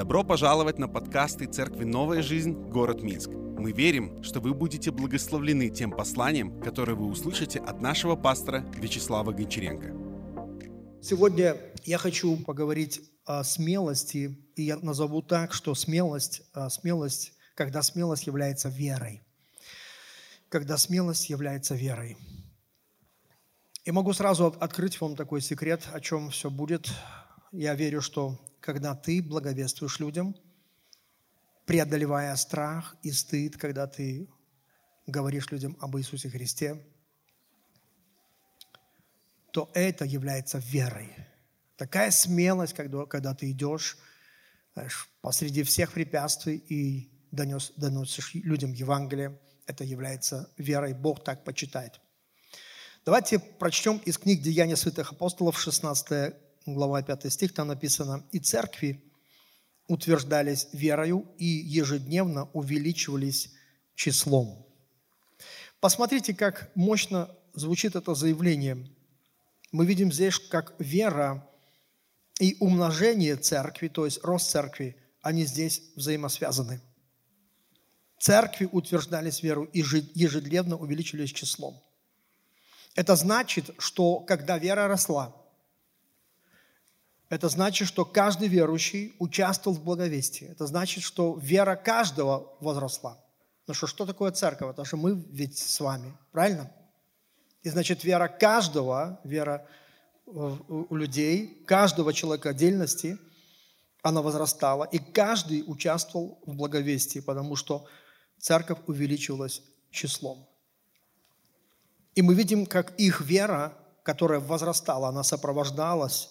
Добро пожаловать на подкасты Церкви «Новая жизнь. Город Минск». Мы верим, что вы будете благословлены тем посланием, которое вы услышите от нашего пастора Вячеслава Гончаренко. Сегодня я хочу поговорить о смелости, и я назову так, что смелость, а, смелость, когда смелость является верой. Когда смелость является верой. И могу сразу открыть вам такой секрет, о чем все будет. Я верю, что когда ты благовествуешь людям, преодолевая страх и стыд, когда ты говоришь людям об Иисусе Христе, то это является верой. Такая смелость, когда, когда ты идешь знаешь, посреди всех препятствий и донес, доносишь людям Евангелие, это является верой. Бог так почитает. Давайте прочтем из книг Деяния святых апостолов, 16 глава 5 стих, там написано, «И церкви утверждались верою и ежедневно увеличивались числом». Посмотрите, как мощно звучит это заявление. Мы видим здесь, как вера и умножение церкви, то есть рост церкви, они здесь взаимосвязаны. Церкви утверждались веру и ежедневно увеличивались числом. Это значит, что когда вера росла – это значит, что каждый верующий участвовал в благовестии. Это значит, что вера каждого возросла. Ну что, что такое церковь? Потому что мы ведь с вами, правильно? И значит, вера каждого, вера у людей, каждого человека отдельности, она возрастала, и каждый участвовал в благовестии, потому что церковь увеличивалась числом. И мы видим, как их вера, которая возрастала, она сопровождалась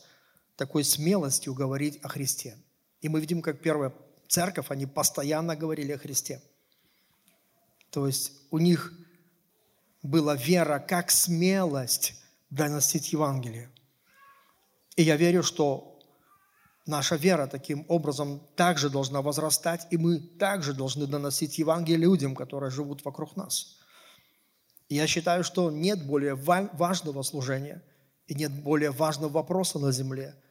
такой смелостью говорить о Христе. И мы видим, как первая церковь, они постоянно говорили о Христе. То есть у них была вера как смелость доносить Евангелие. И я верю, что наша вера таким образом также должна возрастать, и мы также должны доносить Евангелие людям, которые живут вокруг нас. И я считаю, что нет более важного служения и нет более важного вопроса на земле –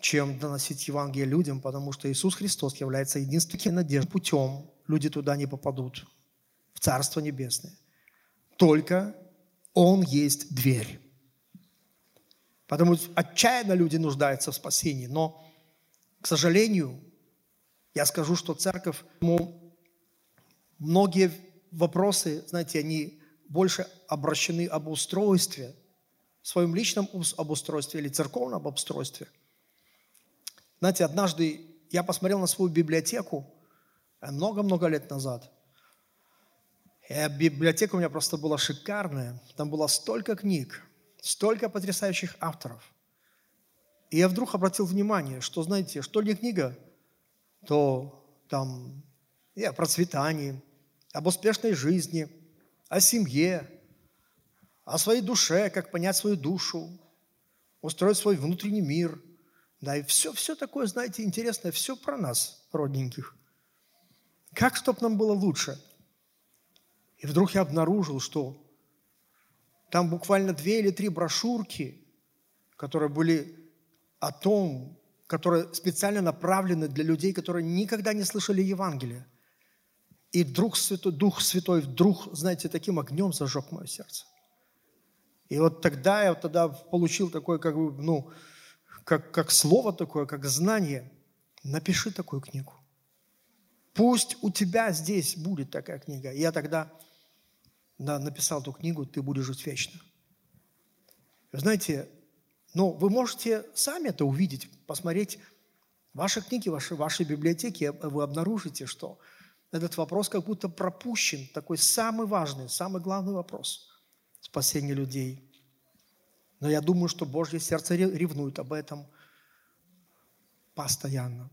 чем доносить Евангелие людям, потому что Иисус Христос является единственным надеждой. Путем люди туда не попадут, в Царство Небесное. Только Он есть дверь. Потому что отчаянно люди нуждаются в спасении. Но, к сожалению, я скажу, что церковь, ну, многие вопросы, знаете, они больше обращены об устройстве, своем личном обустройстве или церковном обустройстве – знаете, однажды я посмотрел на свою библиотеку э, много-много лет назад. И э, библиотека у меня просто была шикарная. Там было столько книг, столько потрясающих авторов. И я вдруг обратил внимание, что, знаете, что не книга, то там и о процветании, об успешной жизни, о семье, о своей душе, как понять свою душу, устроить свой внутренний мир – да, и все, все такое, знаете, интересное, все про нас, родненьких. Как, чтобы нам было лучше? И вдруг я обнаружил, что там буквально две или три брошюрки, которые были о том, которые специально направлены для людей, которые никогда не слышали Евангелия. И вдруг Святой, Дух Святой вдруг, знаете, таким огнем зажег мое сердце. И вот тогда я тогда получил такой, как бы, ну, как, как слово такое, как знание, напиши такую книгу. Пусть у тебя здесь будет такая книга. Я тогда да, написал эту книгу «Ты будешь жить вечно». знаете, ну, вы можете сами это увидеть, посмотреть ваши книги, ваши, ваши библиотеки, вы обнаружите, что этот вопрос как будто пропущен, такой самый важный, самый главный вопрос спасения людей – но я думаю, что Божье сердце ревнует об этом постоянно.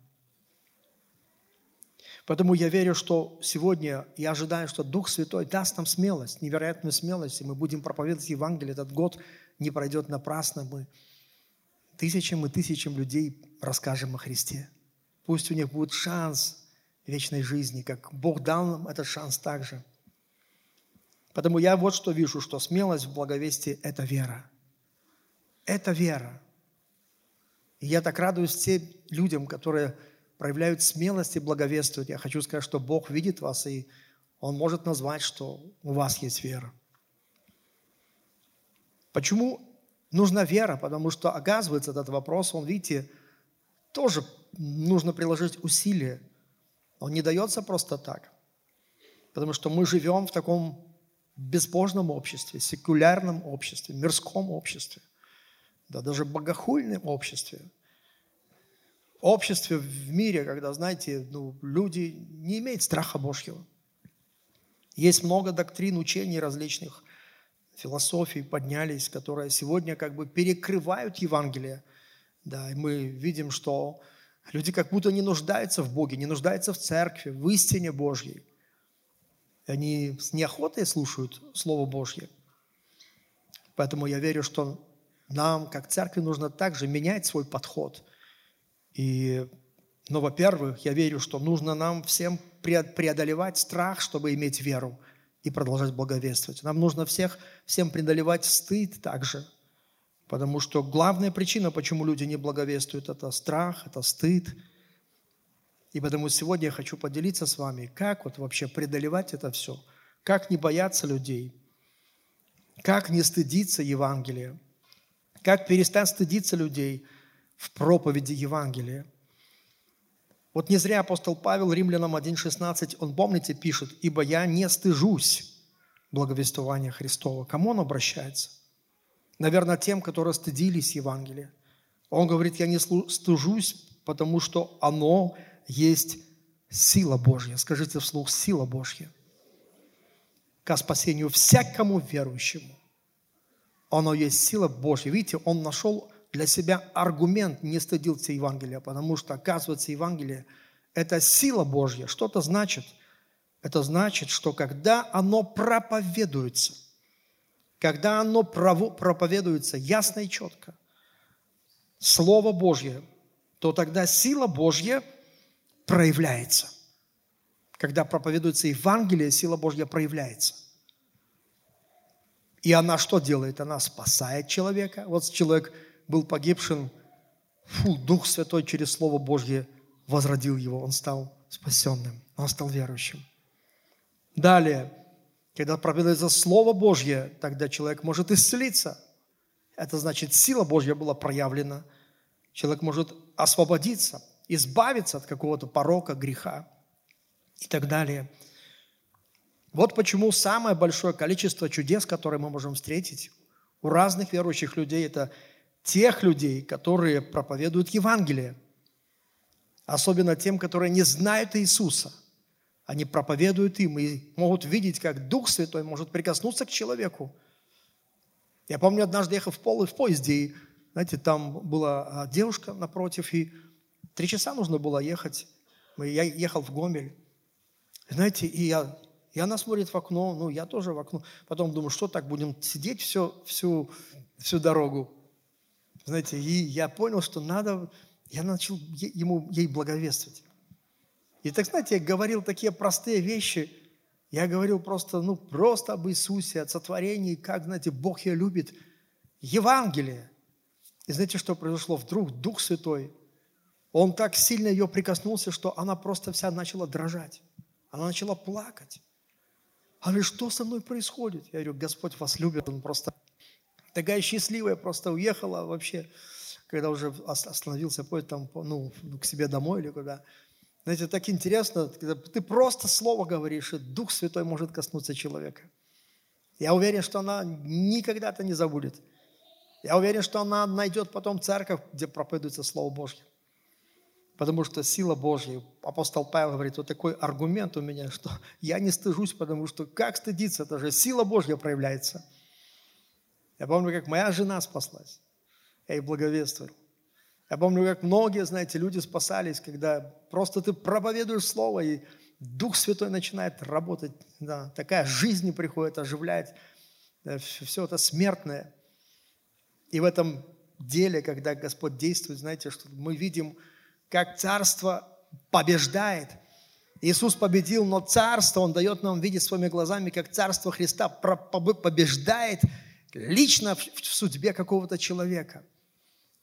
Поэтому я верю, что сегодня я ожидаю, что Дух Святой даст нам смелость, невероятную смелость, и мы будем проповедовать Евангелие. Этот год не пройдет напрасно. Мы тысячам и тысячам людей расскажем о Христе. Пусть у них будет шанс вечной жизни, как Бог дал нам этот шанс также. Поэтому я вот что вижу, что смелость в благовестии – это вера – это вера. И я так радуюсь тем людям, которые проявляют смелость и благовествуют, я хочу сказать, что Бог видит вас, и Он может назвать, что у вас есть вера. Почему нужна вера? Потому что, оказывается, этот вопрос, он, видите, тоже нужно приложить усилия. Он не дается просто так. Потому что мы живем в таком безбожном обществе, секулярном обществе, мирском обществе, да даже богохульном обществе. Обществе в мире, когда, знаете, ну, люди не имеют страха Божьего. Есть много доктрин, учений различных, философий поднялись, которые сегодня как бы перекрывают Евангелие. Да, и мы видим, что люди как будто не нуждаются в Боге, не нуждаются в церкви, в истине Божьей. Они с неохотой слушают Слово Божье. Поэтому я верю, что нам, как церкви, нужно также менять свой подход. И, ну, во-первых, я верю, что нужно нам всем преодолевать страх, чтобы иметь веру и продолжать благовествовать. Нам нужно всех, всем преодолевать стыд также, потому что главная причина, почему люди не благовествуют, это страх, это стыд. И потому сегодня я хочу поделиться с вами, как вот вообще преодолевать это все, как не бояться людей, как не стыдиться Евангелия, как перестать стыдиться людей в проповеди Евангелия – вот не зря апостол Павел Римлянам 1.16, он, помните, пишет, «Ибо я не стыжусь благовествования Христова». Кому он обращается? Наверное, тем, которые стыдились Евангелия. Он говорит, я не стыжусь, потому что оно есть сила Божья. Скажите вслух, сила Божья. Ко спасению всякому верующему. Оно есть сила Божья. Видите, он нашел для себя аргумент не стыдился Евангелия, потому что, оказывается, Евангелие – это сила Божья. Что это значит? Это значит, что когда оно проповедуется, когда оно проповедуется ясно и четко, Слово Божье, то тогда сила Божья проявляется. Когда проповедуется Евангелие, сила Божья проявляется. И она что делает? Она спасает человека. Вот человек – был погибшим, фу, Дух Святой через Слово Божье возродил его, он стал спасенным, он стал верующим. Далее, когда проповедуется Слово Божье, тогда человек может исцелиться. Это значит, сила Божья была проявлена. Человек может освободиться, избавиться от какого-то порока, греха и так далее. Вот почему самое большое количество чудес, которые мы можем встретить у разных верующих людей, это тех людей, которые проповедуют Евангелие. Особенно тем, которые не знают Иисуса. Они проповедуют им и могут видеть, как Дух Святой может прикоснуться к человеку. Я помню, однажды ехал в, пол, в поезде, и, знаете, там была а, девушка напротив, и три часа нужно было ехать. Я ехал в Гомель. Знаете, и я, и она смотрит в окно, ну, я тоже в окно. Потом думаю, что так, будем сидеть всю, всю, всю дорогу. Знаете, и я понял, что надо, я начал ему, ей благовествовать. И так, знаете, я говорил такие простые вещи, я говорил просто, ну, просто об Иисусе, о сотворении, как, знаете, Бог ее любит. Евангелие. И знаете, что произошло? Вдруг Дух Святой, Он так сильно ее прикоснулся, что она просто вся начала дрожать. Она начала плакать. Она говорит, что со мной происходит? Я говорю, Господь вас любит, Он просто такая счастливая, просто уехала вообще, когда уже остановился поезд там, ну, к себе домой или куда. Знаете, так интересно, когда ты просто слово говоришь, и Дух Святой может коснуться человека. Я уверен, что она никогда это не забудет. Я уверен, что она найдет потом церковь, где проповедуется Слово Божье. Потому что сила Божья, апостол Павел говорит, вот такой аргумент у меня, что я не стыжусь, потому что как стыдиться, это же сила Божья проявляется. Я помню, как моя жена спаслась. Я ей благовествовал. Я помню, как многие, знаете, люди спасались, когда просто ты проповедуешь Слово, и Дух Святой начинает работать. Да, такая жизнь приходит, оживляет да, все это смертное. И в этом деле, когда Господь действует, знаете, что мы видим, как царство побеждает. Иисус победил, но царство Он дает нам видеть своими глазами, как царство Христа побеждает – лично в, судьбе какого-то человека.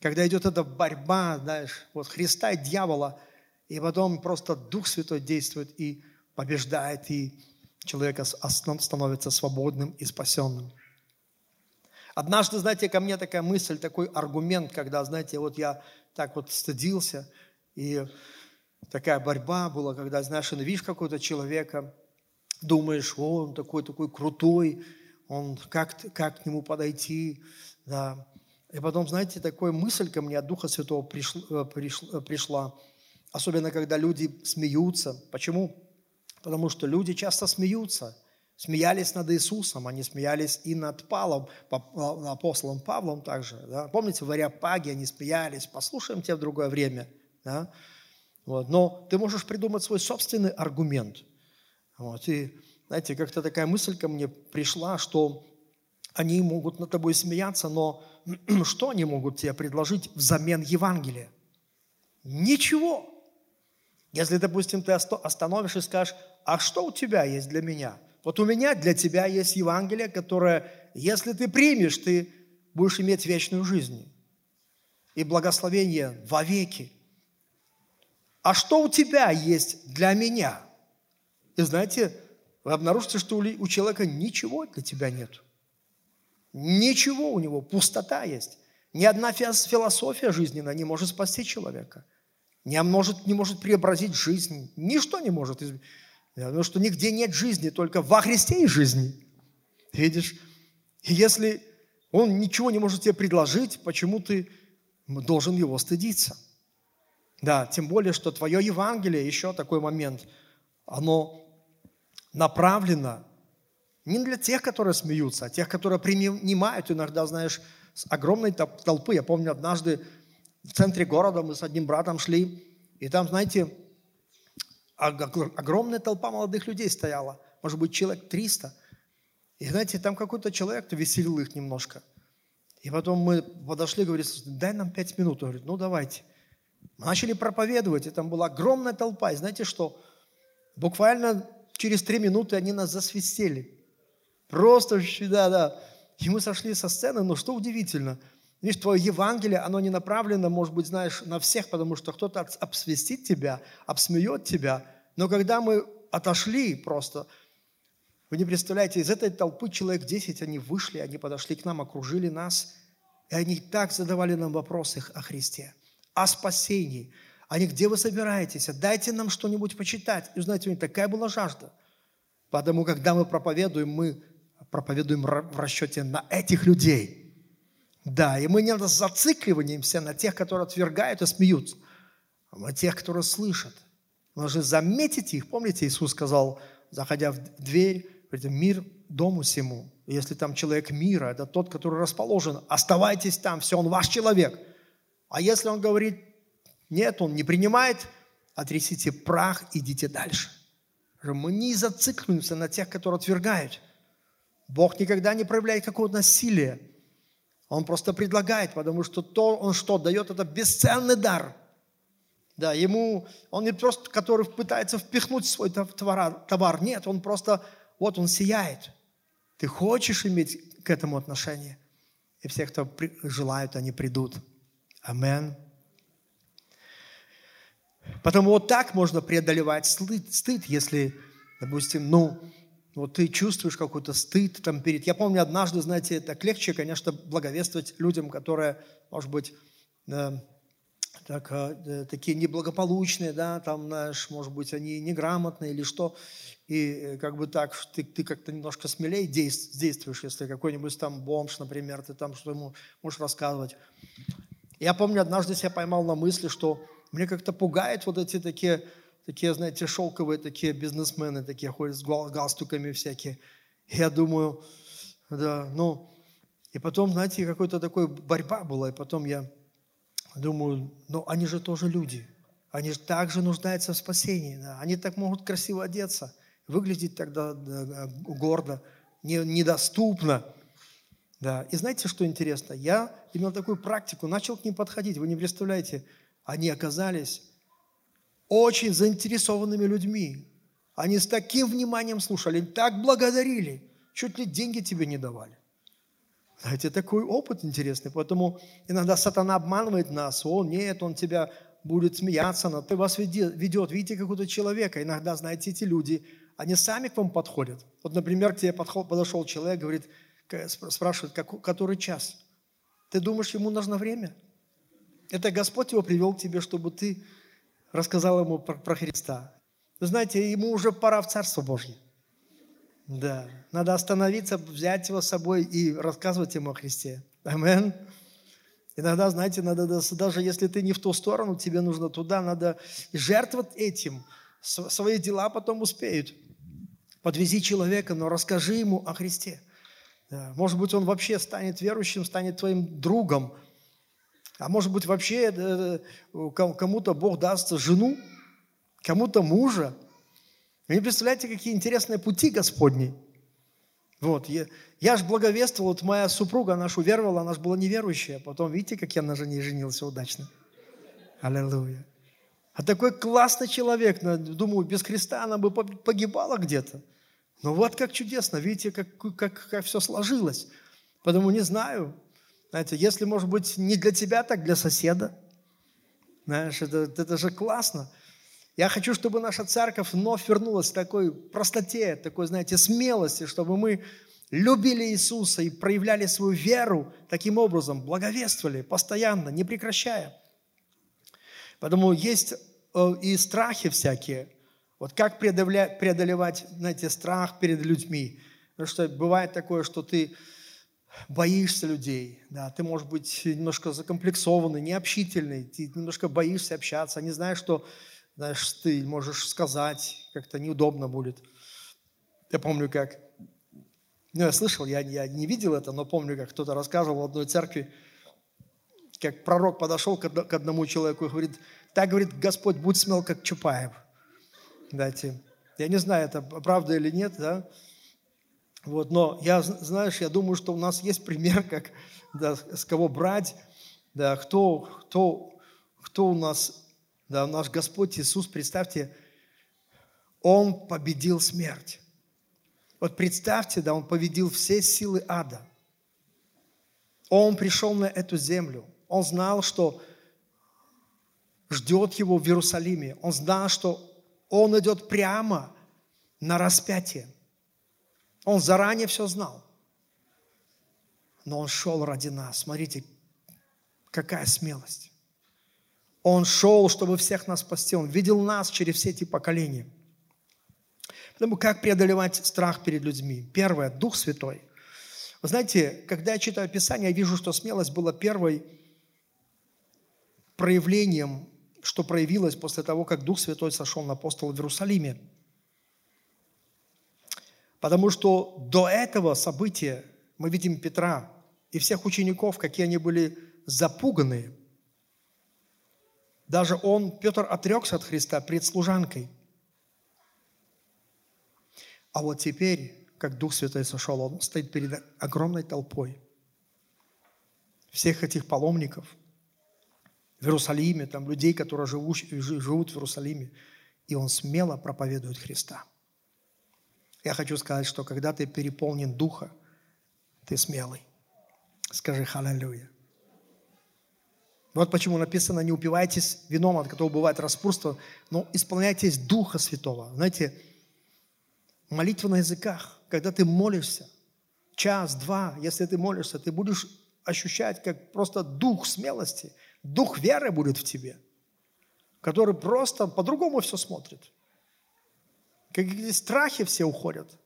Когда идет эта борьба, знаешь, вот Христа и дьявола, И потом просто Дух Святой действует и побеждает, и человек становится свободным и спасенным. Однажды, знаете, ко мне такая мысль, такой аргумент, когда, знаете, вот я так вот стыдился, и такая борьба была, когда, знаешь, видишь какого-то человека, думаешь, о, он такой, такой крутой, он, как, как к нему подойти, да. И потом, знаете, такая мысль ко мне от Духа Святого пришла, пришла, пришла особенно когда люди смеются. Почему? Потому что люди часто смеются. Смеялись над Иисусом, они смеялись и над Павлом, апостолом Павлом также. Да? Помните, в Ариапаге они смеялись. Послушаем тебя в другое время. Да? Вот. Но ты можешь придумать свой собственный аргумент. Вот. И, знаете, как-то такая мысль ко мне пришла, что они могут над тобой смеяться, но что они могут тебе предложить взамен Евангелия? Ничего. Если, допустим, ты остановишь и скажешь, а что у тебя есть для меня? Вот у меня для тебя есть Евангелие, которое, если ты примешь, ты будешь иметь вечную жизнь и благословение вовеки. А что у тебя есть для меня? И знаете, вы обнаружите, что у человека ничего для тебя нет. Ничего у него, пустота есть. Ни одна философия жизненная не может спасти человека – не может, не может преобразить жизнь. Ничто не может. Потому что нигде нет жизни, только во Христе есть жизнь. Видишь? И если Он ничего не может тебе предложить, почему ты должен его стыдиться? Да, тем более, что твое Евангелие, еще такой момент, оно направлено не для тех, которые смеются, а тех, которые принимают иногда, знаешь, с огромной толпы. Я помню, однажды в центре города мы с одним братом шли, и там, знаете, огромная толпа молодых людей стояла, может быть, человек 300. И знаете, там какой-то человек веселил их немножко. И потом мы подошли, говорит, дай нам пять минут. Он говорит, ну давайте. Мы начали проповедовать, и там была огромная толпа. И знаете что? Буквально через три минуты они нас засвистели. Просто, да, да. И мы сошли со сцены, но что удивительно – Видишь, твое Евангелие, оно не направлено, может быть, знаешь, на всех, потому что кто-то обсвестит тебя, обсмеет тебя. Но когда мы отошли просто, вы не представляете, из этой толпы человек 10, они вышли, они подошли к нам, окружили нас, и они так задавали нам вопросы о Христе, о спасении. Они, где вы собираетесь? Дайте нам что-нибудь почитать. И знаете, у них такая была жажда. Потому когда мы проповедуем, мы проповедуем в расчете на этих людей – да, и мы не зацикливаемся на тех, которые отвергают и смеются, а на тех, которые слышат. Мы должны заметить их. Помните, Иисус сказал, заходя в дверь, говорит, мир дому всему. Если там человек мира, это тот, который расположен, оставайтесь там, все, он ваш человек. А если он говорит, нет, он не принимает, отрисите прах, идите дальше. Мы не зацикливаемся на тех, которые отвергают. Бог никогда не проявляет какого-то насилия. Он просто предлагает, потому что то, он что, дает это бесценный дар. Да, ему, он не просто, который пытается впихнуть свой товар, товар. Нет, он просто, вот он сияет. Ты хочешь иметь к этому отношение? И все, кто желают, они придут. Амен. Потому вот так можно преодолевать стыд, стыд если, допустим, ну, вот ты чувствуешь какой-то стыд там перед... Я помню однажды, знаете, так легче, конечно, благовествовать людям, которые, может быть, э, так, э, такие неблагополучные, да, там, знаешь, может быть, они неграмотные или что, и э, как бы так, ты, ты как-то немножко смелее действуешь, если какой-нибудь там бомж, например, ты там что ему можешь рассказывать. Я помню, однажды себя поймал на мысли, что мне как-то пугает вот эти такие такие, знаете, шелковые такие бизнесмены, такие ходят с галстуками всякие. Я думаю, да, ну, и потом, знаете, какой-то такой борьба была, и потом я думаю, ну, они же тоже люди, они же также нуждаются в спасении, да? они так могут красиво одеться, выглядеть тогда да, гордо, не, недоступно. Да. И знаете, что интересно? Я имел такую практику, начал к ним подходить. Вы не представляете, они оказались очень заинтересованными людьми. Они с таким вниманием слушали, так благодарили, чуть ли деньги тебе не давали. Знаете, такой опыт интересный, поэтому иногда сатана обманывает нас, о, нет, он тебя будет смеяться над вас ведет. Видите какого-то человека. Иногда, знаете, эти люди, они сами к вам подходят. Вот, например, к тебе подошел человек, говорит, спрашивает, который час? Ты думаешь, ему нужно время? Это Господь его привел к тебе, чтобы ты рассказал ему про, про Христа. Вы знаете, ему уже пора в Царство Божье. Да, надо остановиться, взять его с собой и рассказывать ему о Христе. Амин. Иногда, знаете, надо даже если ты не в ту сторону, тебе нужно туда, надо жертвовать этим. Свои дела потом успеют. Подвези человека, но расскажи ему о Христе. Может быть, он вообще станет верующим, станет твоим другом. А может быть, вообще э, кому-то Бог даст жену, кому-то мужа. Вы не представляете, какие интересные пути Господни. Вот, я, я же благовествовал, вот моя супруга, она же уверовала, она же была неверующая. Потом, видите, как я на жене женился удачно. Аллилуйя. А такой классный человек, думаю, без Христа она бы погибала где-то. Но вот как чудесно, видите, как, как, как все сложилось. Потому не знаю, знаете, если, может быть, не для тебя, так для соседа. Знаешь, это, это же классно. Я хочу, чтобы наша церковь вновь вернулась к такой простоте, такой, знаете, смелости, чтобы мы любили Иисуса и проявляли свою веру таким образом, благовествовали постоянно, не прекращая. Поэтому есть э, и страхи всякие. Вот как преодолевать, знаете, страх перед людьми. Потому что бывает такое, что ты боишься людей, да, ты, может быть, немножко закомплексованный, необщительный, ты немножко боишься общаться, не знаешь, что знаешь, ты можешь сказать, как-то неудобно будет. Я помню, как, ну, я слышал, я, я не видел это, но помню, как кто-то рассказывал в одной церкви, как пророк подошел к одному человеку и говорит, так, говорит, Господь, будь смел, как Чапаев. Дайте. Я не знаю, это правда или нет, да, вот, но я, знаешь, я думаю, что у нас есть пример, как, да, с кого брать, да, кто, кто, кто у нас, да, наш Господь Иисус, представьте, Он победил смерть. Вот представьте, да, Он победил все силы ада. Он пришел на эту землю. Он знал, что ждет его в Иерусалиме. Он знал, что он идет прямо на распятие. Он заранее все знал. Но он шел ради нас. Смотрите, какая смелость. Он шел, чтобы всех нас спасти. Он видел нас через все эти поколения. Поэтому как преодолевать страх перед людьми? Первое, Дух Святой. Вы знаете, когда я читаю Писание, я вижу, что смелость была первой проявлением, что проявилось после того, как Дух Святой сошел на апостола в Иерусалиме. Потому что до этого события мы видим Петра и всех учеников, какие они были запуганные. Даже он, Петр, отрекся от Христа пред служанкой. А вот теперь, как Дух Святой сошел, он стоит перед огромной толпой всех этих паломников в Иерусалиме, там людей, которые живут, живут в Иерусалиме, и он смело проповедует Христа – я хочу сказать, что когда ты переполнен Духа, ты смелый. Скажи «Халлелуя». Вот почему написано, не упивайтесь вином, от которого бывает распурство, но исполняйтесь Духа Святого. Знаете, молитва на языках, когда ты молишься, час, два, если ты молишься, ты будешь ощущать, как просто дух смелости, дух веры будет в тебе, который просто по-другому все смотрит. Какие страхи все уходят.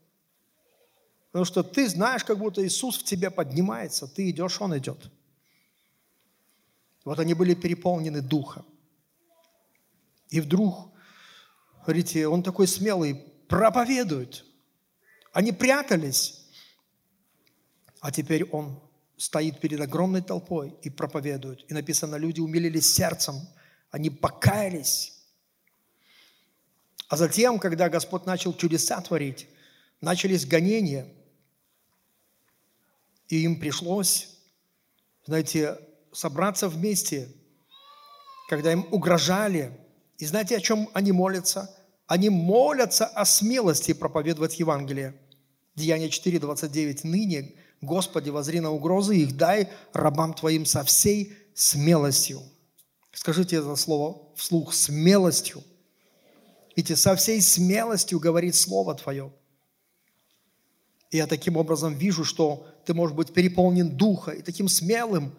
Потому что ты знаешь, как будто Иисус в тебе поднимается, ты идешь, Он идет. Вот они были переполнены Духа. И вдруг, говорите, Он такой смелый, проповедует. Они прятались, а теперь Он стоит перед огромной толпой и проповедует. И написано, люди умилились сердцем, они покаялись а затем, когда Господь начал чудеса творить, начались гонения, и им пришлось, знаете, собраться вместе, когда им угрожали. И знаете, о чем они молятся? Они молятся о смелости проповедовать Евангелие. Деяние 4, 29. «Ныне, Господи, возри на угрозы их, дай рабам Твоим со всей смелостью». Скажите это слово вслух смелостью. Идти со всей смелостью говорить Слово Твое. И я таким образом вижу, что ты можешь быть переполнен духа и таким смелым,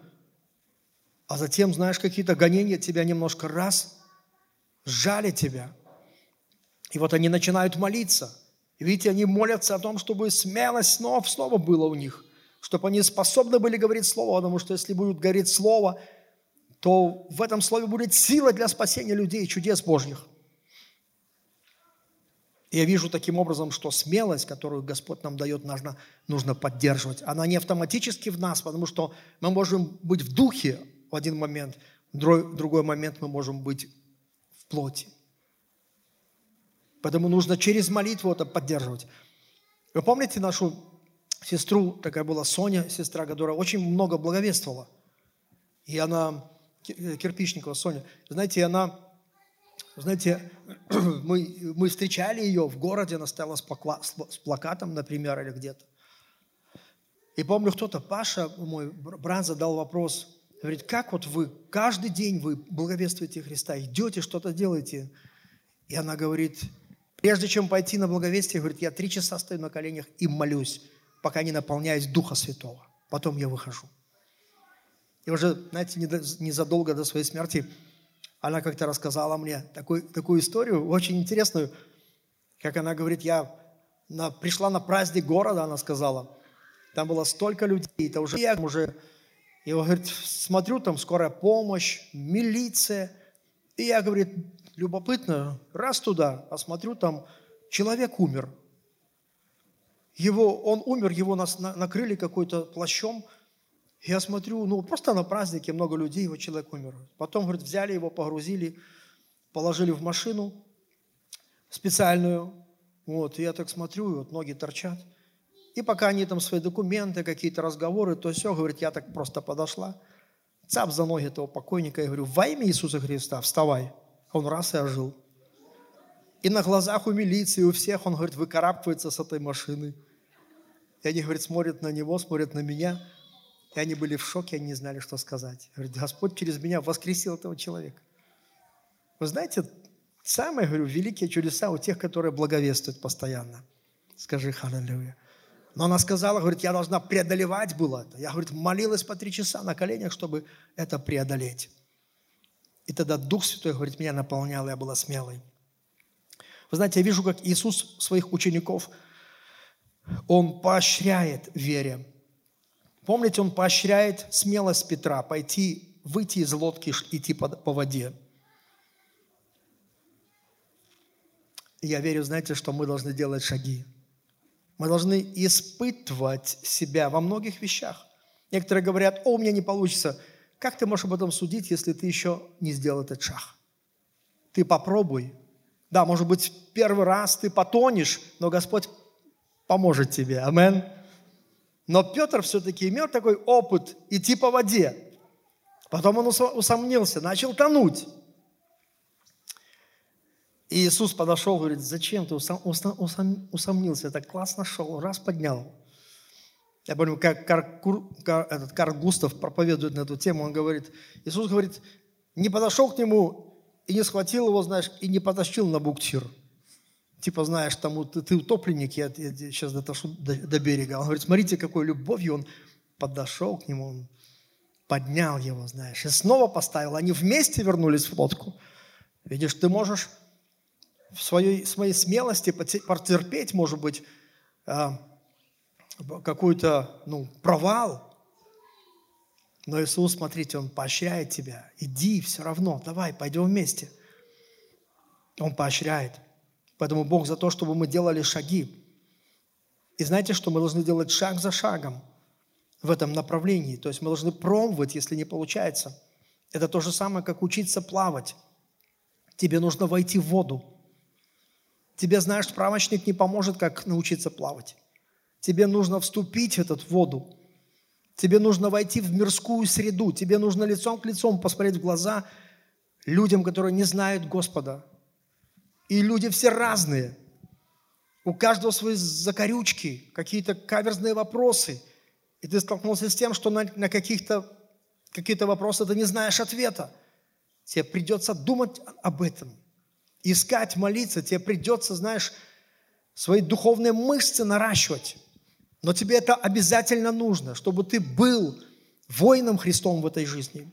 а затем, знаешь, какие-то гонения тебя немножко раз сжали тебя. И вот они начинают молиться. И видите, они молятся о том, чтобы смелость снова снова было у них, чтобы они способны были говорить Слово, потому что если будут говорить Слово, то в этом Слове будет сила для спасения людей, чудес Божьих. Я вижу таким образом, что смелость, которую Господь нам дает, нужно, нужно поддерживать. Она не автоматически в нас, потому что мы можем быть в духе в один момент, в другой момент мы можем быть в плоти. Поэтому нужно через молитву это поддерживать. Вы помните нашу сестру, такая была Соня, сестра, которая очень много благовествовала. И она, Кирпичникова Соня, знаете, она, знаете, мы, мы встречали ее в городе, она стояла с, покла, с плакатом, например, или где-то. И помню, кто-то, Паша, мой брат, задал вопрос, говорит, как вот вы, каждый день вы благовествуете Христа, идете, что-то делаете. И она говорит, Прежде чем пойти на благовестие, говорит, я три часа стою на коленях и молюсь, пока не наполняюсь Духа Святого. Потом я выхожу. И уже, знаете, незадолго до своей смерти она как-то рассказала мне такую, такую историю, очень интересную, как она говорит, я на, пришла на праздник города, она сказала, там было столько людей, это уже уже, и говорит, смотрю, там скорая помощь, милиция, и я, говорит, любопытно, раз туда, а смотрю, там человек умер. Его, он умер, его нас накрыли какой-то плащом. Я смотрю, ну просто на празднике много людей, его человек умер. Потом, говорит, взяли его, погрузили, положили в машину специальную. Вот, и я так смотрю, и вот ноги торчат. И пока они там свои документы, какие-то разговоры, то все, говорит, я так просто подошла, цап за ноги этого покойника, и говорю, во имя Иисуса Христа, вставай. Он раз и ожил. И на глазах у милиции, у всех, он, говорит, выкарабкивается с этой машины. И они, говорит, смотрят на него, смотрят на меня. И они были в шоке, они не знали, что сказать. Говорит, Господь через меня воскресил этого человека. Вы знаете, самые, говорю, великие чудеса у тех, которые благовествуют постоянно. Скажи халилюя. Но она сказала, говорит, я должна преодолевать было это. Я, говорит, молилась по три часа на коленях, чтобы это преодолеть. И тогда Дух Святой, говорит, меня наполнял, я была смелой. Вы знаете, я вижу, как Иисус своих учеников, Он поощряет вере. Помните, Он поощряет смелость Петра пойти, выйти из лодки, идти по, по воде. Я верю, знаете, что мы должны делать шаги. Мы должны испытывать себя во многих вещах. Некоторые говорят, о, у меня не получится – как ты можешь об этом судить, если ты еще не сделал этот шаг? Ты попробуй. Да, может быть, первый раз ты потонешь, но Господь поможет тебе. Амен. Но Петр все-таки имел такой опыт идти по воде. Потом он усомнился, начал тонуть. И Иисус подошел, говорит, зачем ты усомнился? Так классно шел, раз поднял. Я помню, как Кар, Кар, этот Карл Густав проповедует на эту тему, он говорит, Иисус говорит, не подошел к нему и не схватил его, знаешь, и не потащил на буксир. Типа, знаешь, там ты, ты утопленник, я, я сейчас дотащу до, до берега. Он говорит, смотрите, какой любовью он подошел к нему, он поднял его, знаешь, и снова поставил. Они вместе вернулись в лодку. Видишь, ты можешь в своей, своей смелости потерпеть, может быть, а, какой-то ну, провал. Но Иисус, смотрите, Он поощряет тебя. Иди, все равно, давай, пойдем вместе. Он поощряет. Поэтому Бог за то, чтобы мы делали шаги. И знаете, что мы должны делать шаг за шагом в этом направлении. То есть мы должны пробовать, если не получается. Это то же самое, как учиться плавать. Тебе нужно войти в воду. Тебе, знаешь, справочник не поможет, как научиться плавать. Тебе нужно вступить в эту воду. Тебе нужно войти в мирскую среду. Тебе нужно лицом к лицом посмотреть в глаза людям, которые не знают Господа. И люди все разные. У каждого свои закорючки, какие-то каверзные вопросы. И ты столкнулся с тем, что на, на каких-то какие вопросы ты не знаешь ответа. тебе придется думать об этом, искать, молиться, тебе придется, знаешь, свои духовные мышцы наращивать. Но тебе это обязательно нужно, чтобы ты был воином Христом в этой жизни.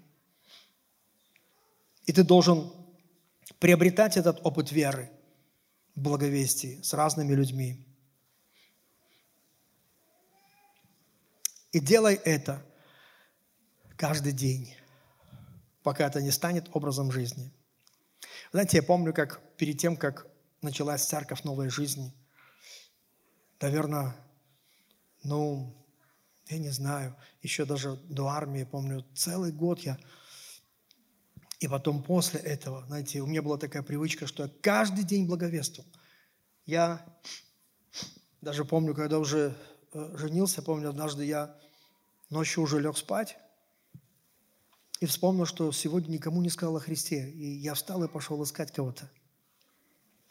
И ты должен приобретать этот опыт веры, благовестии с разными людьми. И делай это каждый день, пока это не станет образом жизни. Знаете, я помню, как перед тем, как началась церковь новой жизни, наверное, ну, я не знаю, еще даже до армии, помню, целый год я и потом после этого, знаете, у меня была такая привычка, что я каждый день благовествовал. Я даже помню, когда уже э, женился, помню, однажды я ночью уже лег спать и вспомнил, что сегодня никому не сказал о Христе. И я встал и пошел искать кого-то.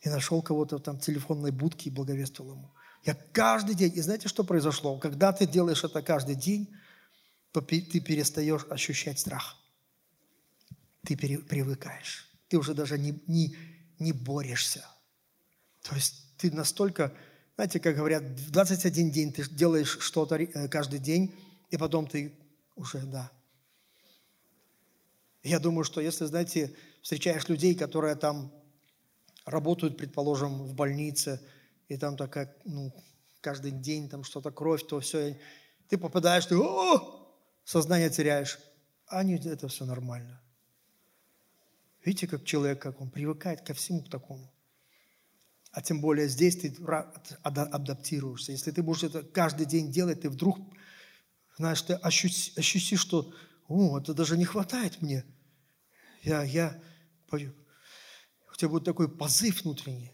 И нашел кого-то там в телефонной будке и благовествовал ему. Я каждый день, и знаете, что произошло? Когда ты делаешь это каждый день, ты перестаешь ощущать страх. Ты привыкаешь. Ты уже даже не, не, не борешься. То есть ты настолько, знаете, как говорят, в 21 день ты делаешь что-то э, каждый день, и потом ты уже, да. Я думаю, что если, знаете, встречаешь людей, которые там работают, предположим, в больнице, и там такая, ну, каждый день там что-то, кровь, то все, ты попадаешь, ты О! сознание теряешь. А они, это все нормально. Видите, как человек, как он привыкает ко всему к такому. А тем более здесь ты адаптируешься. Если ты будешь это каждый день делать, ты вдруг, знаешь, ты ощутишь, ощутишь что, о, это даже не хватает мне. Я, я, у тебя будет такой позыв внутренний.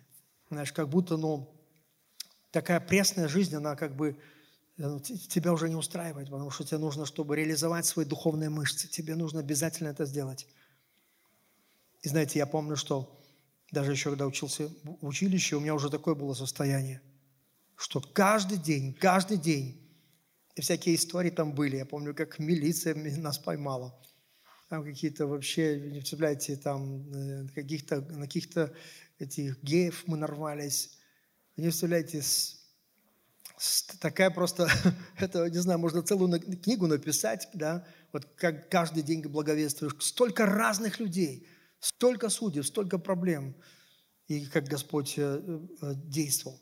Знаешь, как будто, ну, такая пресная жизнь, она как бы э, тебя уже не устраивает, потому что тебе нужно, чтобы реализовать свои духовные мышцы, тебе нужно обязательно это сделать. И знаете, я помню, что даже еще когда учился в училище, у меня уже такое было состояние, что каждый день, каждый день, и всякие истории там были. Я помню, как милиция нас поймала. Там какие-то вообще, не представляете, там э, каких-то, на каких-то этих геев мы нарвались. Не представляете, с, с, такая просто, это, не знаю, можно целую книгу написать, да, вот как каждый день благовествуешь. Столько разных людей – Столько судеб, столько проблем, и как Господь э, э, действовал.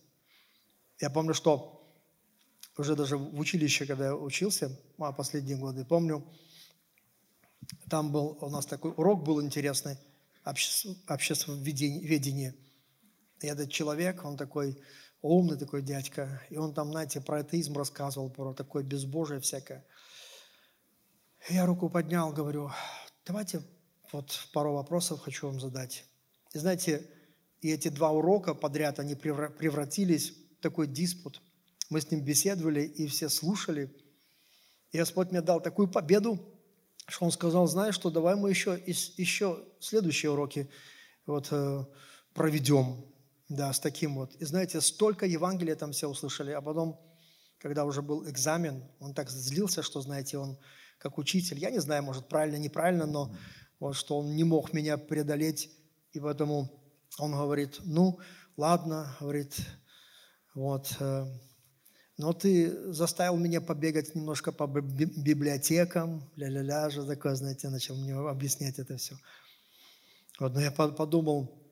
Я помню, что уже даже в училище, когда я учился, а последние годы, помню, там был у нас такой урок был интересный, общество, ведения. И этот человек, он такой умный такой дядька, и он там, знаете, про атеизм рассказывал, про такое безбожие всякое. я руку поднял, говорю, давайте вот пару вопросов хочу вам задать. И знаете, и эти два урока подряд, они превратились в такой диспут. Мы с ним беседовали, и все слушали. И Господь мне дал такую победу, что Он сказал, знаешь что, давай мы еще, еще следующие уроки вот, э, проведем, да, с таким вот. И знаете, столько Евангелия там все услышали, а потом, когда уже был экзамен, он так злился, что, знаете, он как учитель, я не знаю, может, правильно, неправильно, но вот, что он не мог меня преодолеть, и поэтому он говорит, ну, ладно, говорит, вот, э, но ты заставил меня побегать немножко по библиотекам, ля-ля-ля, же такое, знаете, начал мне объяснять это все. Вот, но я подумал,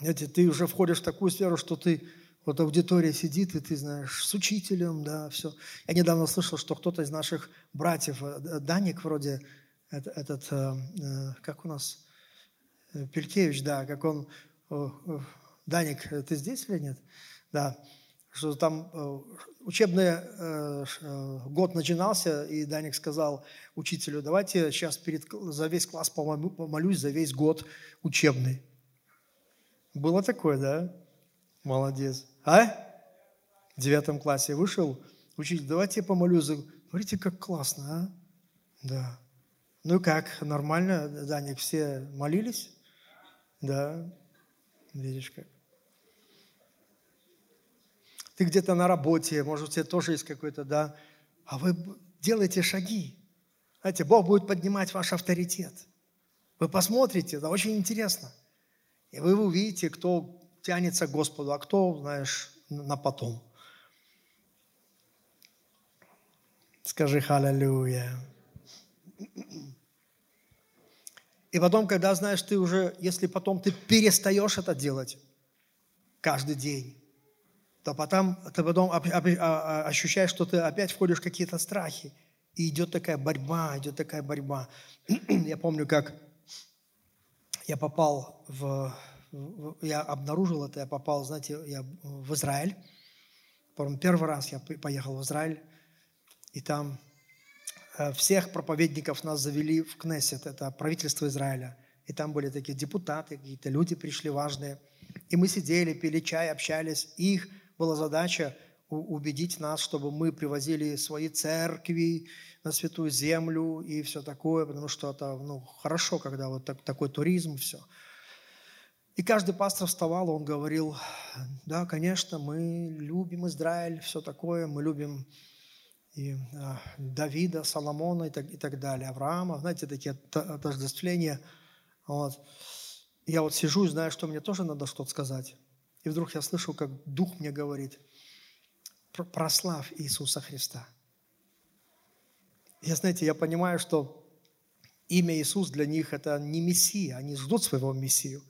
знаете, ты уже входишь в такую сферу, что ты, вот аудитория сидит, и ты знаешь, с учителем, да, все. Я недавно слышал, что кто-то из наших братьев, э, Даник вроде, этот, э, э, как у нас, э, Пелькевич, да, как он, Даник, ты здесь или нет? Да, что там учебный год начинался, и Даник сказал учителю, давайте сейчас перед, за весь класс помолюсь за весь год учебный. Было такое, да? Молодец. А? В девятом классе вышел учитель, давайте я помолюсь. За... Смотрите, как классно, а? Да. Ну как, нормально, Даник, все молились? Да, видишь как. Ты где-то на работе, может, у тебя тоже есть какой-то, да, а вы делаете шаги. Знаете, Бог будет поднимать ваш авторитет. Вы посмотрите, это очень интересно. И вы увидите, кто тянется к Господу, а кто, знаешь, на потом. Скажи «Халлелуя». И потом, когда, знаешь, ты уже, если потом ты перестаешь это делать каждый день, то потом, ты потом а, а, ощущаешь, что ты опять входишь в какие-то страхи. И идет такая борьба, идет такая борьба. Я помню, как я попал в... Я обнаружил это, я попал, знаете, я в Израиль. Первый раз я поехал в Израиль, и там всех проповедников нас завели в Кнессет, это правительство Израиля. И там были такие депутаты, какие-то люди пришли важные. И мы сидели, пили чай, общались. И их была задача убедить нас, чтобы мы привозили свои церкви на Святую Землю и все такое, потому что это ну, хорошо, когда вот так, такой туризм, все. И каждый пастор вставал, он говорил, да, конечно, мы любим Израиль, все такое, мы любим и а, Давида, Соломона и так, и так далее, Авраама, знаете, такие отождествления. Вот. Я вот сижу и знаю, что мне тоже надо что-то сказать. И вдруг я слышу, как Дух мне говорит, прославь Иисуса Христа. Я, знаете, я понимаю, что имя Иисус для них – это не Мессия, они ждут своего Мессию.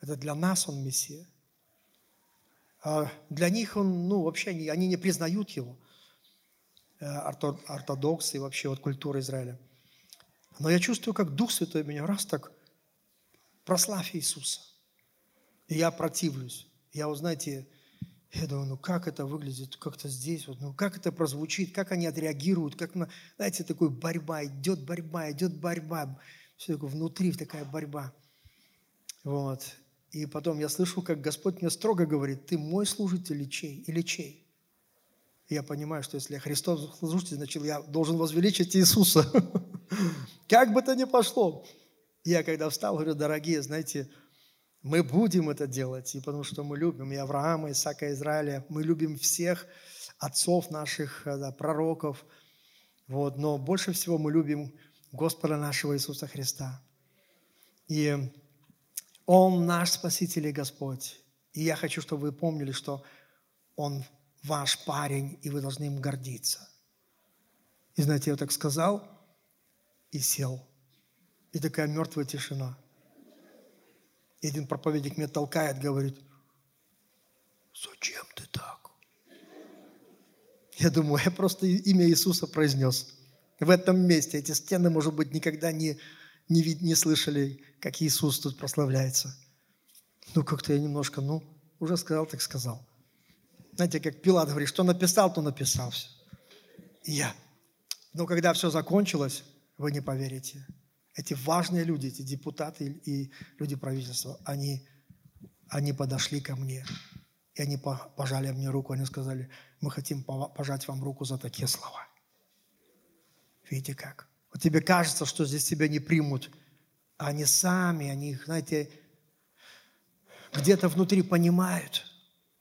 Это для нас Он Мессия. А для них Он, ну, вообще, они, они не признают Его – Э, ортодоксы и вообще вот культуры Израиля. Но я чувствую, как Дух Святой меня раз так прославь Иисуса. И я противлюсь. Я, вот знаете, я думаю, ну как это выглядит как-то здесь, вот, ну как это прозвучит, как они отреагируют, как, на, знаете, такой борьба, идет борьба, идет борьба. Все такое внутри такая борьба. Вот. И потом я слышу, как Господь мне строго говорит, ты мой служитель или чей? Или чей? Я понимаю, что если я Христос служитель, значит, я должен возвеличить Иисуса. Как бы то ни пошло. Я когда встал, говорю, дорогие, знаете, мы будем это делать, и потому что мы любим и Авраама, Исаака, Израиля, мы любим всех отцов наших, э, да, пророков, вот, но больше всего мы любим Господа нашего Иисуса Христа. И Он наш Спаситель и Господь. И я хочу, чтобы вы помнили, что Он ваш парень, и вы должны им гордиться. И знаете, я так сказал и сел. И такая мертвая тишина. И один проповедник меня толкает, говорит, зачем ты так? Я думаю, я просто имя Иисуса произнес. В этом месте эти стены, может быть, никогда не, не, вид, не слышали, как Иисус тут прославляется. Ну, как-то я немножко, ну, уже сказал, так сказал. Знаете, как Пилат говорит, что написал, то написал все. И я. Но когда все закончилось, вы не поверите. Эти важные люди, эти депутаты и люди правительства, они, они подошли ко мне. И они пожали мне руку, они сказали, мы хотим пожать вам руку за такие слова. Видите как? Вот тебе кажется, что здесь тебя не примут, а они сами, они, знаете, где-то внутри понимают,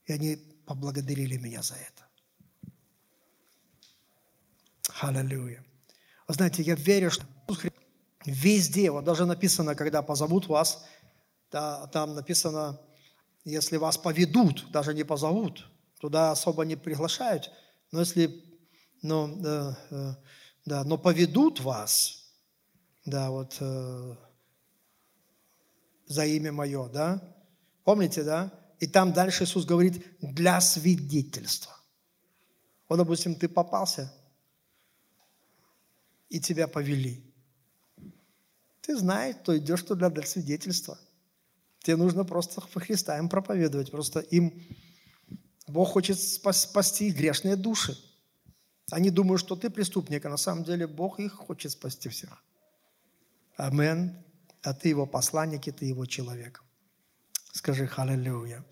и они поблагодарили меня за это. Аллилуйя. Вы знаете, я верю, что везде, вот даже написано, когда позовут вас, да, там написано, если вас поведут, даже не позовут, туда особо не приглашают, но если, ну, да, э, да, но поведут вас, да, вот, э, за имя мое, да, помните, да, и там дальше Иисус говорит, для свидетельства. Вот, допустим, ты попался, и тебя повели. Ты знаешь, то идешь туда для свидетельства. Тебе нужно просто по Христа им проповедовать. Просто им Бог хочет спасти грешные души. Они думают, что ты преступник, а на самом деле Бог их хочет спасти всех. Амен. А ты его посланник, и ты его человек. Скажи «Халлелуя».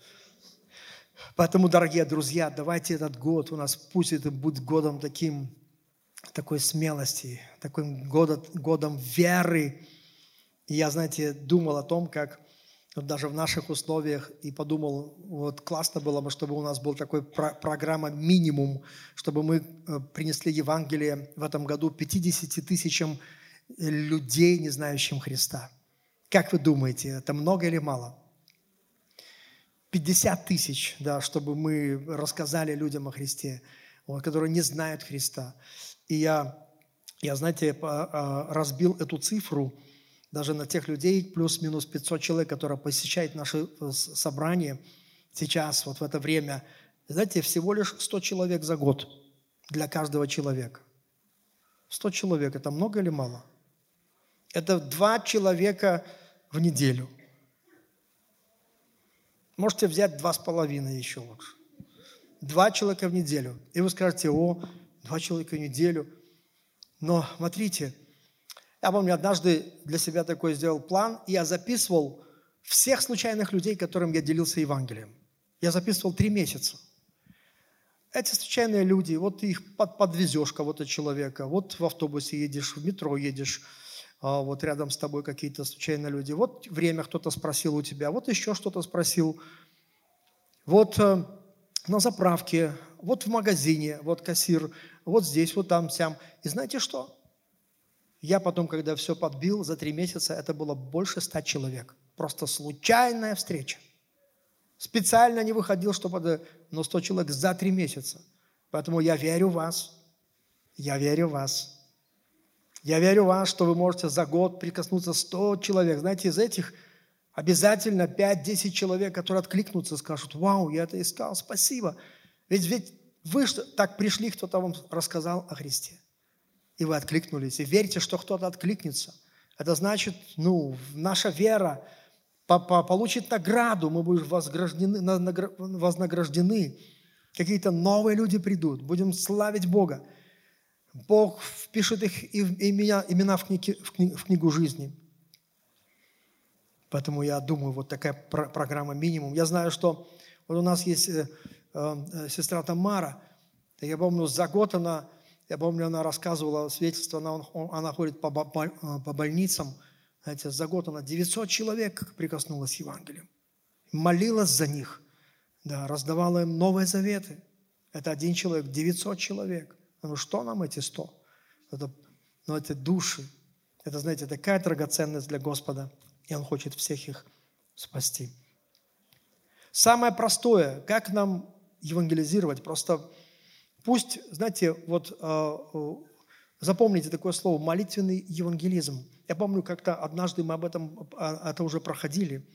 Поэтому, дорогие друзья, давайте этот год у нас, пусть это будет годом таким, такой смелости, таким годом, годом веры. И я, знаете, думал о том, как даже в наших условиях, и подумал, вот классно было бы, чтобы у нас был такой про- программа минимум, чтобы мы э, принесли Евангелие в этом году 50 тысячам людей, не знающим Христа – Как вы думаете, это много или мало? 50 тысяч, да, чтобы мы рассказали людям о Христе, которые не знают Христа. И я, я, знаете, а, разбил эту цифру даже на тех людей, плюс-минус 500 человек, которые посещают наши э, собрания сейчас, вот в это время. Знаете, всего лишь 100 человек за год для каждого человека. 100 человек – это много или мало? Это два человека в неделю. Можете взять два с половиной еще лучше. Два человека в неделю. И вы скажете, о, два человека в неделю. Но смотрите, я помню, однажды для себя такой сделал план, и я записывал всех случайных людей, которым я делился Евангелием. Я записывал три месяца. Эти случайные люди, вот их под, подвезешь кого-то человека, вот в автобусе едешь, в метро едешь, вот рядом с тобой какие-то случайные люди. Вот время кто-то спросил у тебя, вот еще что-то спросил. Вот э, на заправке, вот в магазине, вот кассир, вот здесь, вот там, сям. И знаете что? Я потом, когда все подбил, за три месяца это было больше ста человек. Просто случайная встреча. Специально не выходил, чтобы... Но 100 человек за три месяца. Поэтому я верю в вас. Я верю в вас. Я верю в вас, что вы можете за год прикоснуться 100 человек. Знаете, из этих обязательно 5-10 человек, которые откликнутся, скажут, вау, я это искал, спасибо. Ведь, ведь вы так пришли, кто-то вам рассказал о Христе. И вы откликнулись. И верите, что кто-то откликнется. Это значит, ну, наша вера получит награду, мы будем вознаграждены. Какие-то новые люди придут, будем славить Бога. Бог впишет их имена, имена в, книги, в, книгу, в книгу жизни. Поэтому я думаю, вот такая программа минимум. Я знаю, что вот у нас есть э, э, сестра Тамара. Я помню, за год она, я помню, она рассказывала свидетельство, она, она ходит по, по, э, по больницам. Знаете, за год она 900 человек прикоснулась к Евангелию. Молилась за них, да, раздавала им новые заветы. Это один человек, 900 человек. Ну что нам эти сто? Это, ну, это души. Это, знаете, такая драгоценность для Господа, и Он хочет всех их спасти. Самое простое, как нам евангелизировать, просто пусть, знаете, вот э, запомните такое слово, молитвенный евангелизм. Я помню, как-то однажды мы об этом это уже проходили,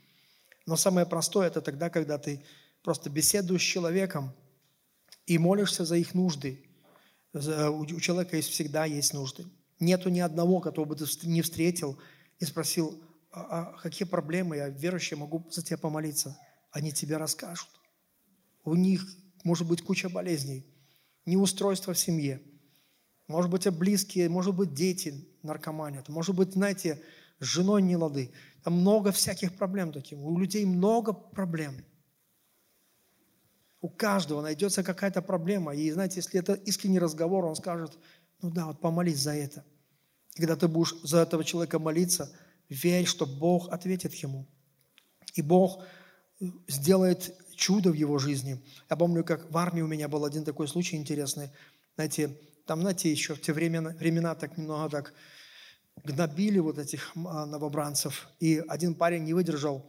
но самое простое это тогда, когда ты просто беседуешь с человеком и молишься за их нужды, у человека есть всегда есть нужды. Нету ни одного, которого бы ты не встретил и спросил, а, а какие проблемы, я верующий, могу за тебя помолиться. Они тебе расскажут. У них может быть куча болезней, неустройство в семье. Может быть, близкие, может быть, дети наркоманят. Может быть, знаете, с женой не лады. Там много всяких проблем таких. У людей много проблем. У каждого найдется какая-то проблема. И знаете, если это искренний разговор, он скажет, ну да, вот помолись за это. Когда ты будешь за этого человека молиться, верь, что Бог ответит ему. И Бог сделает чудо в его жизни. Я помню, как в армии у меня был один такой случай интересный. Знаете, там, знаете, еще в те времена, времена так немного так гнобили вот этих а, новобранцев. И один парень не выдержал,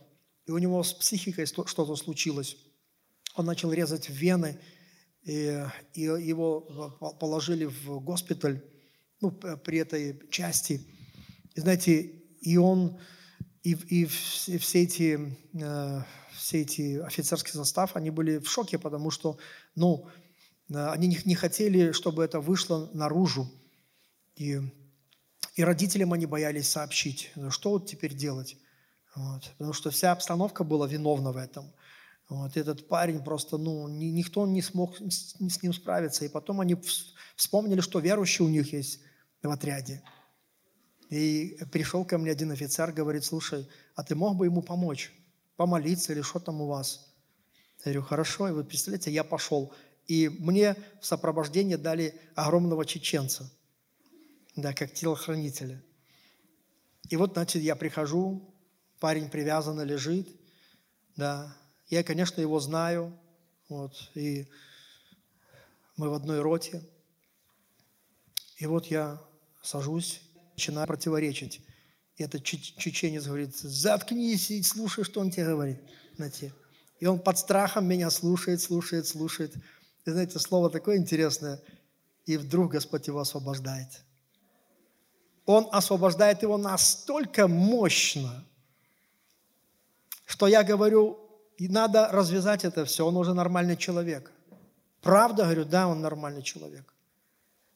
и у него с психикой что-то случилось он начал резать вены, и, и его положили в госпиталь, ну, при этой части. И знаете, и он, и, и все эти, э, все эти офицерский состав, они были в шоке, потому что, ну, они не, хотели, чтобы это вышло наружу. И, и родителям они боялись сообщить, что вот теперь делать. Вот. Потому что вся обстановка была виновна в этом – вот этот парень просто, ну, ни, никто не смог с, с ним справиться. И потом они вспомнили, что верующие у них есть в отряде. И пришел ко мне один офицер, говорит, слушай, а ты мог бы ему помочь, помолиться или что там у вас? Я говорю, хорошо. И вы представляете, я пошел. И мне в сопровождение дали огромного чеченца, да, как телохранителя. И вот, значит, я прихожу, парень привязанно лежит, да, я, конечно, его знаю, вот, и мы в одной роте. И вот я сажусь, начинаю противоречить. И этот чеченец говорит, заткнись и слушай, что он тебе говорит. Знаете. И он под страхом меня слушает, слушает, слушает. И знаете, слово такое интересное. И вдруг Господь его освобождает. Он освобождает его настолько мощно, что я говорю, и надо развязать это все, он уже нормальный человек. Правда, говорю, да, он нормальный человек.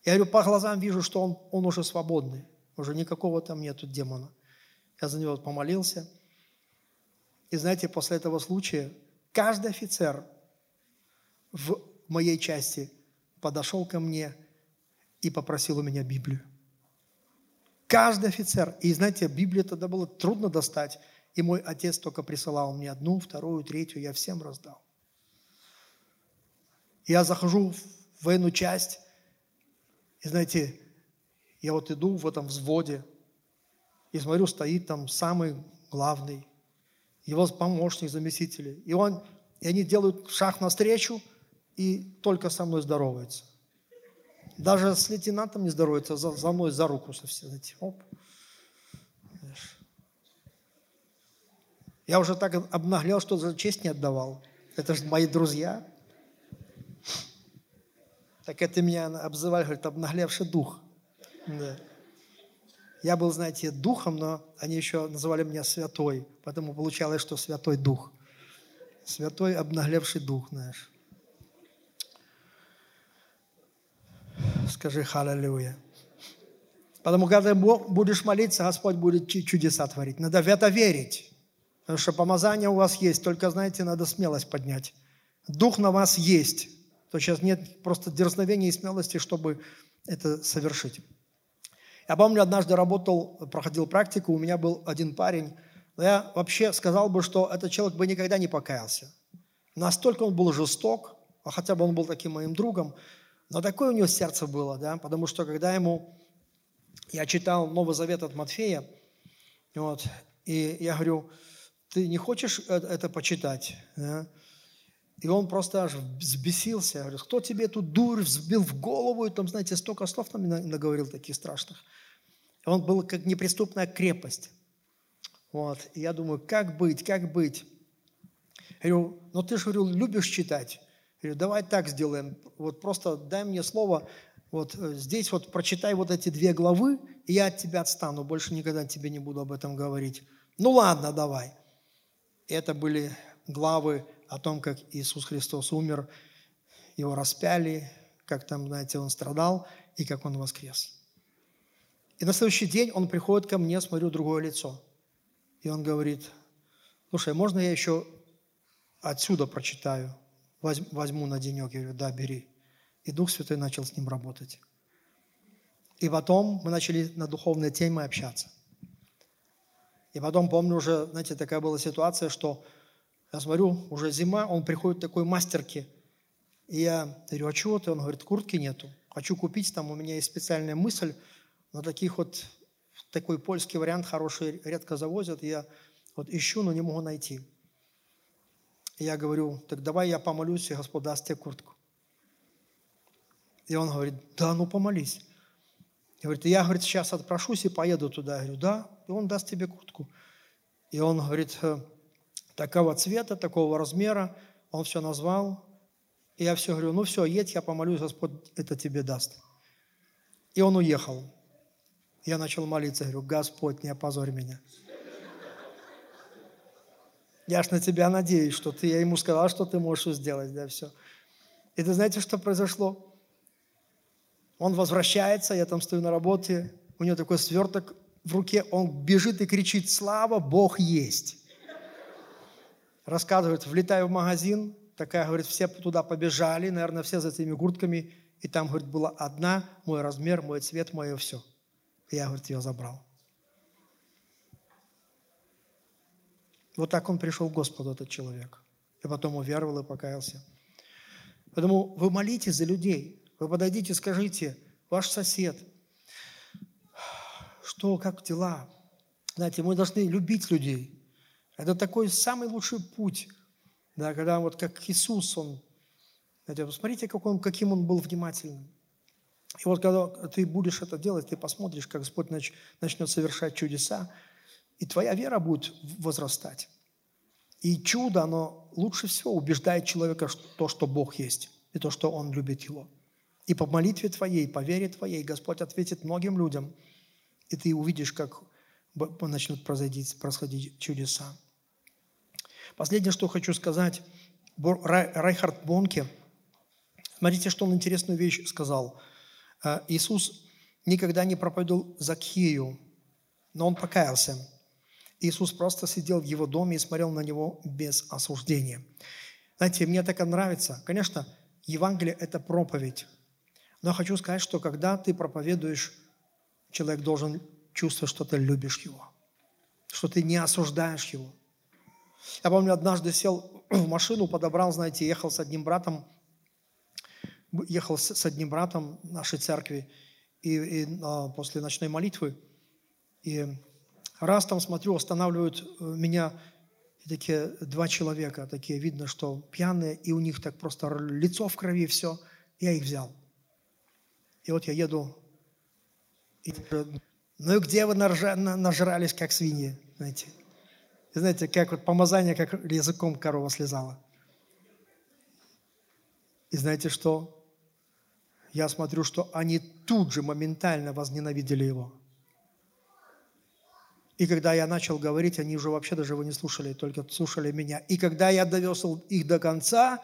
Я говорю, по глазам вижу, что он, он уже свободный, уже никакого там нету демона. Я за него помолился. И знаете, после этого случая каждый офицер в моей части подошел ко мне и попросил у меня Библию. Каждый офицер. И знаете, Библию тогда было трудно достать. И мой отец только присылал мне одну, вторую, третью, я всем раздал. Я захожу в военную часть, и знаете, я вот иду в этом взводе, и смотрю, стоит там самый главный, его помощник, заместители. И, он, и они делают шаг навстречу, и только со мной здороваются. Даже с лейтенантом не здоровается, за, за мной за руку совсем. Знаете, оп. Я уже так обнаглел, что за честь не отдавал. Это же мои друзья. Так это меня обзывали, говорит, обнаглевший дух. Да. Я был, знаете, духом, но они еще называли меня святой. Поэтому получалось, что святой дух. Святой обнаглевший дух, знаешь. Скажи халалюя. Потому когда будешь молиться, Господь будет чудеса творить. Надо в это верить. Потому что помазание у вас есть, только, знаете, надо смелость поднять. Дух на вас есть. То сейчас нет просто дерзновения и смелости, чтобы это совершить. Я помню, однажды работал, проходил практику, у меня был один парень, я вообще сказал бы, что этот человек бы никогда не покаялся. Настолько он был жесток, а хотя бы он был таким моим другом, но такое у него сердце было, да, потому что когда ему, я читал Новый Завет от Матфея, вот, и я говорю, ты не хочешь э, это почитать? Да? И он просто аж взбесился. Говорит, кто тебе эту дурь взбил в голову? И там, знаете, столько слов там наговорил таких страшных. Он был как неприступная крепость. Вот. И я думаю, как быть, как быть? Я говорю, ну ты же, говорю, любишь читать. Я говорю, давай так сделаем. Вот просто дай мне слово, вот э, здесь вот прочитай вот эти две главы, и я от тебя отстану, больше никогда тебе не буду об этом говорить. Ну ладно, давай. Это были главы о том, как Иисус Христос умер, его распяли, как там, знаете, он страдал и как он воскрес. И на следующий день он приходит ко мне, смотрю, другое лицо. И он говорит, слушай, можно я еще отсюда прочитаю, возьму на денек? Я говорю, да, бери. И Дух Святой начал с ним работать. И потом мы начали на духовные темы общаться. И потом, помню, уже, знаете, такая была ситуация, что я смотрю, уже зима, он приходит такой мастерки. И я говорю, а чего ты? Он говорит, куртки нету. Хочу купить, там у меня есть специальная мысль, но таких вот, такой польский вариант хороший редко завозят. Я вот ищу, но не могу найти. И я говорю, так давай я помолюсь, и Господь даст тебе куртку. И он говорит, да, ну помолись. Говорит, я, говорит, сейчас отпрошусь и поеду туда. Я говорю, да, и он даст тебе куртку. И он говорит, «Э, такого цвета, такого размера, он все назвал. И я все говорю, ну все, едь, я помолюсь, Господь это тебе даст. И он уехал. Я начал молиться, говорю, Господь, не опозорь меня. Я ж на тебя надеюсь, что ты, я ему сказал, что ты можешь сделать, да, все. И ты знаете, что произошло? Он возвращается, я там стою на работе, у него такой сверток в руке, он бежит и кричит, слава, Бог есть. Рассказывает, влетаю в магазин, такая, говорит, все туда побежали, наверное, все за этими куртками, и там, говорит, была одна, мой размер, мой цвет, мое все. Я, говорит, ее забрал. Вот так он пришел к Господу, этот человек. И потом уверовал и покаялся. Поэтому вы молитесь за людей. Вы подойдите, скажите, ваш сосед, что, как дела? Знаете, мы должны любить людей. Это такой самый лучший путь. Да, когда вот как Иисус, Он, знаете, посмотрите, какой он, каким Он был внимательным. И вот когда ты будешь это делать, ты посмотришь, как Господь нач, начнет совершать чудеса, И твоя вера будет возрастать. И чудо, оно лучше всего убеждает человека в то, что Бог есть, и то, что Он любит его. И по молитве твоей, по вере твоей Господь ответит многим людям, и ты увидишь, как начнут происходить, происходить чудеса. Последнее, что хочу сказать, Райхард Бонке, смотрите, что он интересную вещь сказал. Э, Иисус никогда не проповедовал Закхею, но он покаялся. Иисус просто сидел в его доме и смотрел на него без осуждения. Знаете, мне так нравится. Конечно, Евангелие – это проповедь. Но хочу сказать, что когда ты проповедуешь, человек должен чувствовать, что ты любишь его, что ты не осуждаешь его. Я помню, однажды сел в машину, подобрал, знаете, ехал с одним братом, ехал с одним братом нашей церкви, и, и а, после ночной молитвы, и раз там смотрю, останавливают э, меня такие два человека, такие видно, что пьяные, и у них так просто лицо в крови, все. Я их взял. И вот я еду, и, ну и где вы нажрались, как свиньи, знаете? И знаете, как вот помазание, как языком корова слезала. И знаете что? Я смотрю, что они тут же моментально возненавидели его. И когда я начал говорить, они уже вообще даже его не слушали, только слушали меня. И когда я довез их до конца,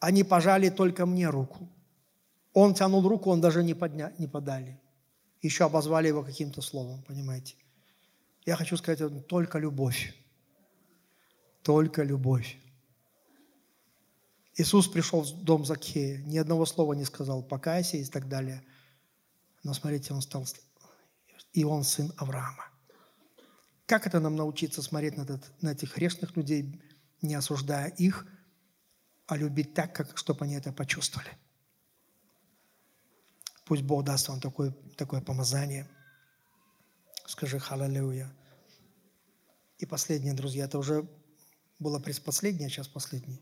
они пожали только мне руку. Он тянул руку, он даже не, подня, не подали. Еще обозвали его каким-то словом, понимаете. Я хочу сказать, только любовь. Только любовь. Иисус пришел в дом Закхея, ни одного слова не сказал, покайся и так далее. Но смотрите, он стал и он сын Авраама. Как это нам научиться смотреть на, этот, на этих грешных людей, не осуждая их, а любить так, как, чтобы они это почувствовали? Пусть Бог даст вам такое, такое помазание. Скажи «Халалелуя». И последнее, друзья, это уже было предпоследнее, а сейчас последнее.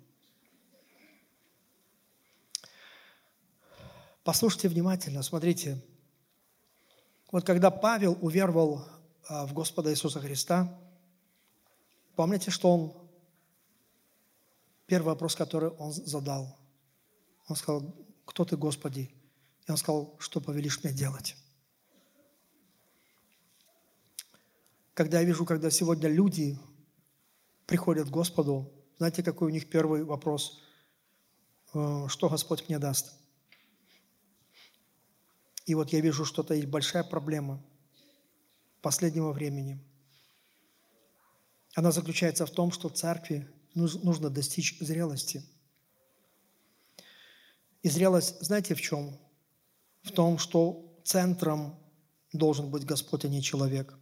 Послушайте внимательно, смотрите, вот когда Павел уверовал а, в Господа Иисуса Христа, помните, что он, первый вопрос, который он задал, он сказал, кто ты, Господи? Он сказал, что повелишь мне делать? Когда я вижу, когда сегодня люди приходят к Господу, знаете, какой у них первый вопрос? Э, что Господь мне даст? И вот я вижу, что это есть большая проблема последнего времени. Она заключается в том, что церкви нужно достичь зрелости. И зрелость, знаете, в чем? В том, что центром должен быть Господь, а не человек.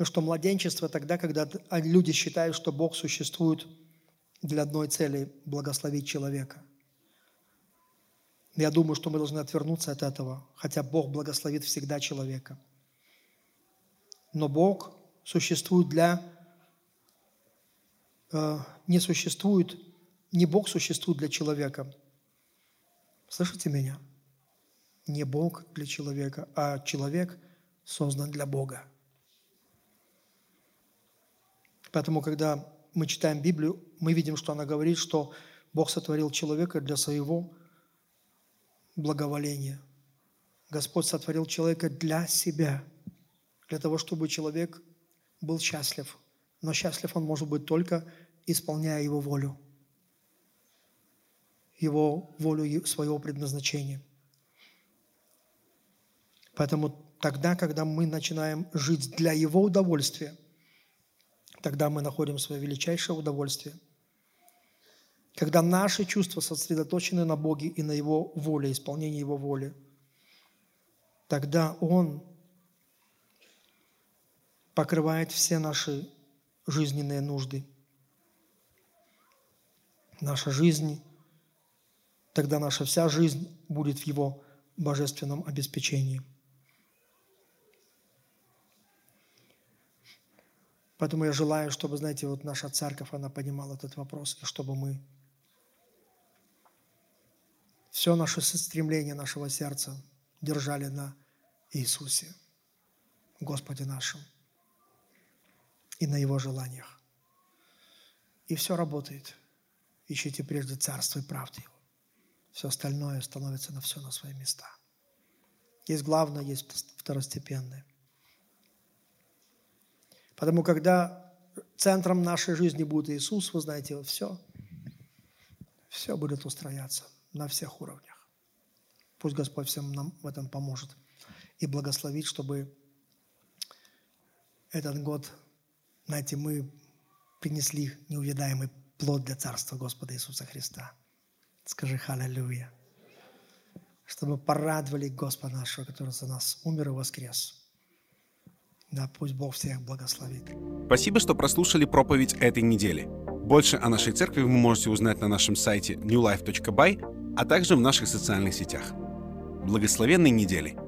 Что младенчество тогда, когда люди считают, что Бог существует для одной цели – благословить человека – я думаю, что мы должны отвернуться от этого, хотя Бог благословит всегда человека. Но Бог существует для... Э, не существует... Не Бог существует для человека. Слышите меня? Не Бог для человека, а человек создан для Бога. Поэтому, когда мы читаем Библию, мы видим, что она говорит, что Бог сотворил человека для своего благоволение. Господь сотворил человека для себя, для того, чтобы человек был счастлив. Но счастлив он может быть только исполняя его волю, его волю своего предназначения. Поэтому тогда, когда мы начинаем жить для его удовольствия, тогда мы находим свое величайшее удовольствие – когда наши чувства сосредоточены на Боге и на Его воле, исполнении Его воли, тогда Он покрывает все наши жизненные нужды. Наша жизнь, тогда наша вся жизнь будет в Его божественном обеспечении. Поэтому я желаю, чтобы, знаете, вот наша церковь, она понимала этот вопрос, и чтобы мы все наше стремление нашего сердца держали на Иисусе, Господе нашем, и на Его желаниях. И все работает. Ищите прежде Царство и правду Его. Все остальное становится на все на свои места. Есть главное, есть второстепенное. Потому когда центром нашей жизни будет Иисус, вы знаете, все, все будет устрояться на всех уровнях. Пусть Господь всем нам в этом поможет и благословит, чтобы этот год, знаете, мы принесли неувядаемый плод для Царства Господа Иисуса Христа. Скажи «Халлелуя». Чтобы порадовали Господа нашего, который за нас умер и воскрес. Да, пусть Бог всех благословит. Спасибо, что прослушали проповедь этой недели. Больше о нашей церкви вы можете узнать на нашем сайте newlife.by, а также в наших социальных сетях. Благословенной недели!